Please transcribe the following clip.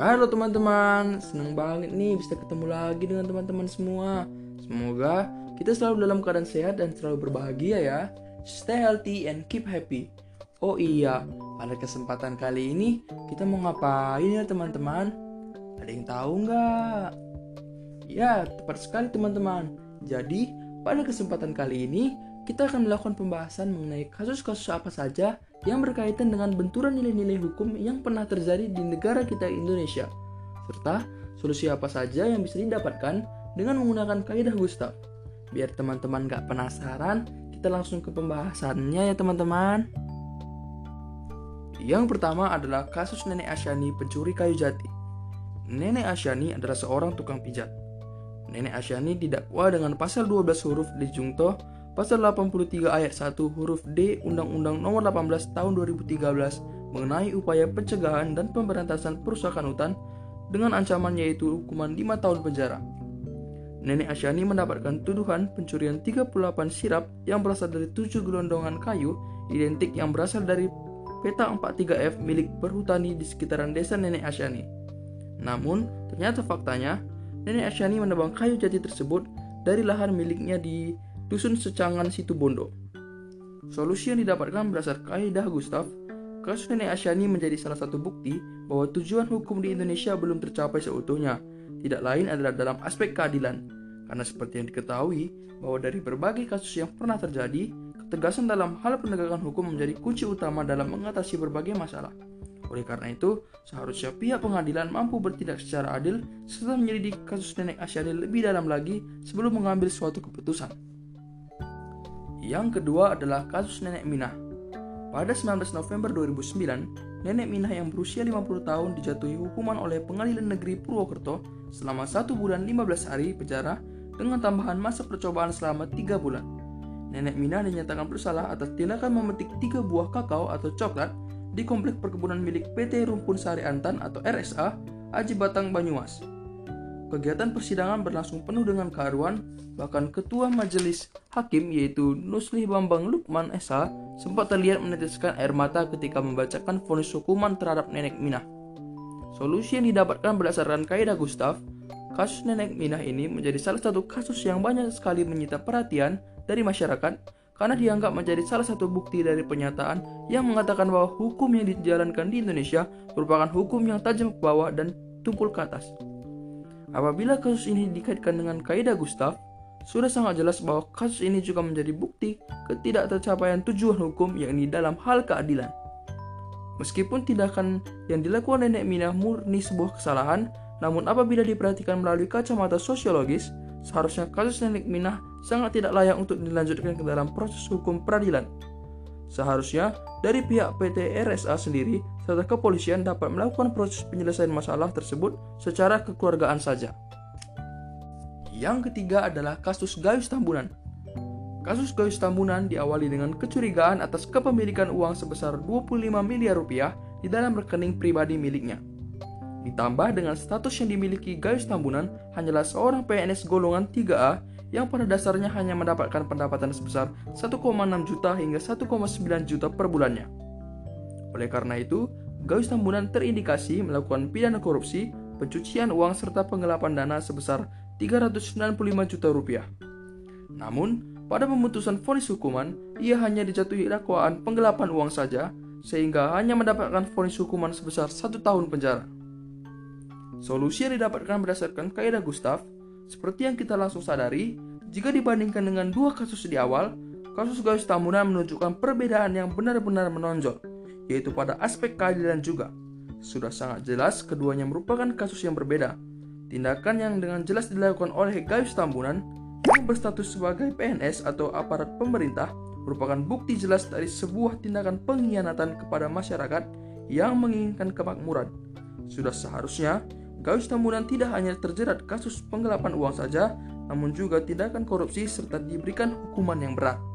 Halo teman-teman, senang banget nih bisa ketemu lagi dengan teman-teman semua. Semoga kita selalu dalam keadaan sehat dan selalu berbahagia ya. Stay healthy and keep happy. Oh iya, pada kesempatan kali ini kita mau ngapain ya teman-teman? Ada yang tahu nggak? Ya, tepat sekali teman-teman. Jadi, pada kesempatan kali ini kita akan melakukan pembahasan mengenai kasus-kasus apa saja yang berkaitan dengan benturan nilai-nilai hukum yang pernah terjadi di negara kita Indonesia, serta solusi apa saja yang bisa didapatkan dengan menggunakan kaidah Gustav. Biar teman-teman gak penasaran, kita langsung ke pembahasannya ya teman-teman. Yang pertama adalah kasus Nenek Asyani pencuri kayu jati. Nenek Asyani adalah seorang tukang pijat. Nenek Asyani didakwa dengan pasal 12 huruf di Jungto Pasal 83 ayat 1 huruf D Undang-Undang Nomor 18 Tahun 2013 mengenai upaya pencegahan dan pemberantasan perusakan hutan dengan ancaman yaitu hukuman 5 tahun penjara. Nenek Asyani mendapatkan tuduhan pencurian 38 sirap yang berasal dari 7 gelondongan kayu identik yang berasal dari peta 43F milik perhutani di sekitaran desa Nenek Asyani. Namun, ternyata faktanya, Nenek Asyani menebang kayu jati tersebut dari lahan miliknya di Dusun Secangan Situ Bondo. Solusi yang didapatkan berdasar kaidah Gustav, kasus Nenek Asyani menjadi salah satu bukti bahwa tujuan hukum di Indonesia belum tercapai seutuhnya. Tidak lain adalah dalam aspek keadilan. Karena seperti yang diketahui, bahwa dari berbagai kasus yang pernah terjadi, ketegasan dalam hal penegakan hukum menjadi kunci utama dalam mengatasi berbagai masalah. Oleh karena itu, seharusnya pihak pengadilan mampu bertindak secara adil serta menyelidiki kasus nenek Asyani lebih dalam lagi sebelum mengambil suatu keputusan. Yang kedua adalah kasus Nenek Minah. Pada 19 November 2009, Nenek Minah yang berusia 50 tahun dijatuhi hukuman oleh Pengadilan Negeri Purwokerto selama 1 bulan 15 hari penjara dengan tambahan masa percobaan selama 3 bulan. Nenek Minah dinyatakan bersalah atas tindakan memetik 3 buah kakao atau coklat di komplek perkebunan milik PT Rumpun Sari Antan atau RSA, Aji Batang Banyumas. Kegiatan persidangan berlangsung penuh dengan keharuan, bahkan ketua majelis hakim yaitu Nusli Bambang Lukman Esa sempat terlihat meneteskan air mata ketika membacakan vonis hukuman terhadap Nenek Minah. Solusi yang didapatkan berdasarkan kaidah Gustav, kasus Nenek Minah ini menjadi salah satu kasus yang banyak sekali menyita perhatian dari masyarakat karena dianggap menjadi salah satu bukti dari pernyataan yang mengatakan bahwa hukum yang dijalankan di Indonesia merupakan hukum yang tajam ke bawah dan tumpul ke atas. Apabila kasus ini dikaitkan dengan kaidah Gustav, sudah sangat jelas bahwa kasus ini juga menjadi bukti ketidaktercapaian tujuan hukum yakni dalam hal keadilan. Meskipun tindakan yang dilakukan nenek Minah murni sebuah kesalahan, namun apabila diperhatikan melalui kacamata sosiologis, seharusnya kasus nenek Minah sangat tidak layak untuk dilanjutkan ke dalam proses hukum peradilan. Seharusnya dari pihak PT RSA sendiri serta kepolisian dapat melakukan proses penyelesaian masalah tersebut secara kekeluargaan saja. Yang ketiga adalah kasus Gayus Tambunan. Kasus Gayus Tambunan diawali dengan kecurigaan atas kepemilikan uang sebesar 25 miliar rupiah di dalam rekening pribadi miliknya. Ditambah dengan status yang dimiliki Gayus Tambunan hanyalah seorang PNS golongan 3A yang pada dasarnya hanya mendapatkan pendapatan sebesar 1,6 juta hingga 1,9 juta per bulannya. Oleh karena itu, Gayus Tambunan terindikasi melakukan pidana korupsi, pencucian uang serta penggelapan dana sebesar 395 juta rupiah. Namun, pada pemutusan vonis hukuman, ia hanya dijatuhi dakwaan penggelapan uang saja, sehingga hanya mendapatkan vonis hukuman sebesar satu tahun penjara. Solusi yang didapatkan berdasarkan kaidah Gustav seperti yang kita langsung sadari, jika dibandingkan dengan dua kasus di awal, kasus Gayus Tambunan menunjukkan perbedaan yang benar-benar menonjol, yaitu pada aspek keadilan juga. Sudah sangat jelas keduanya merupakan kasus yang berbeda. Tindakan yang dengan jelas dilakukan oleh Gayus Tambunan yang berstatus sebagai PNS atau aparat pemerintah merupakan bukti jelas dari sebuah tindakan pengkhianatan kepada masyarakat yang menginginkan kemakmuran. Sudah seharusnya Gayus Tambunan tidak hanya terjerat kasus penggelapan uang saja, namun juga tindakan korupsi serta diberikan hukuman yang berat.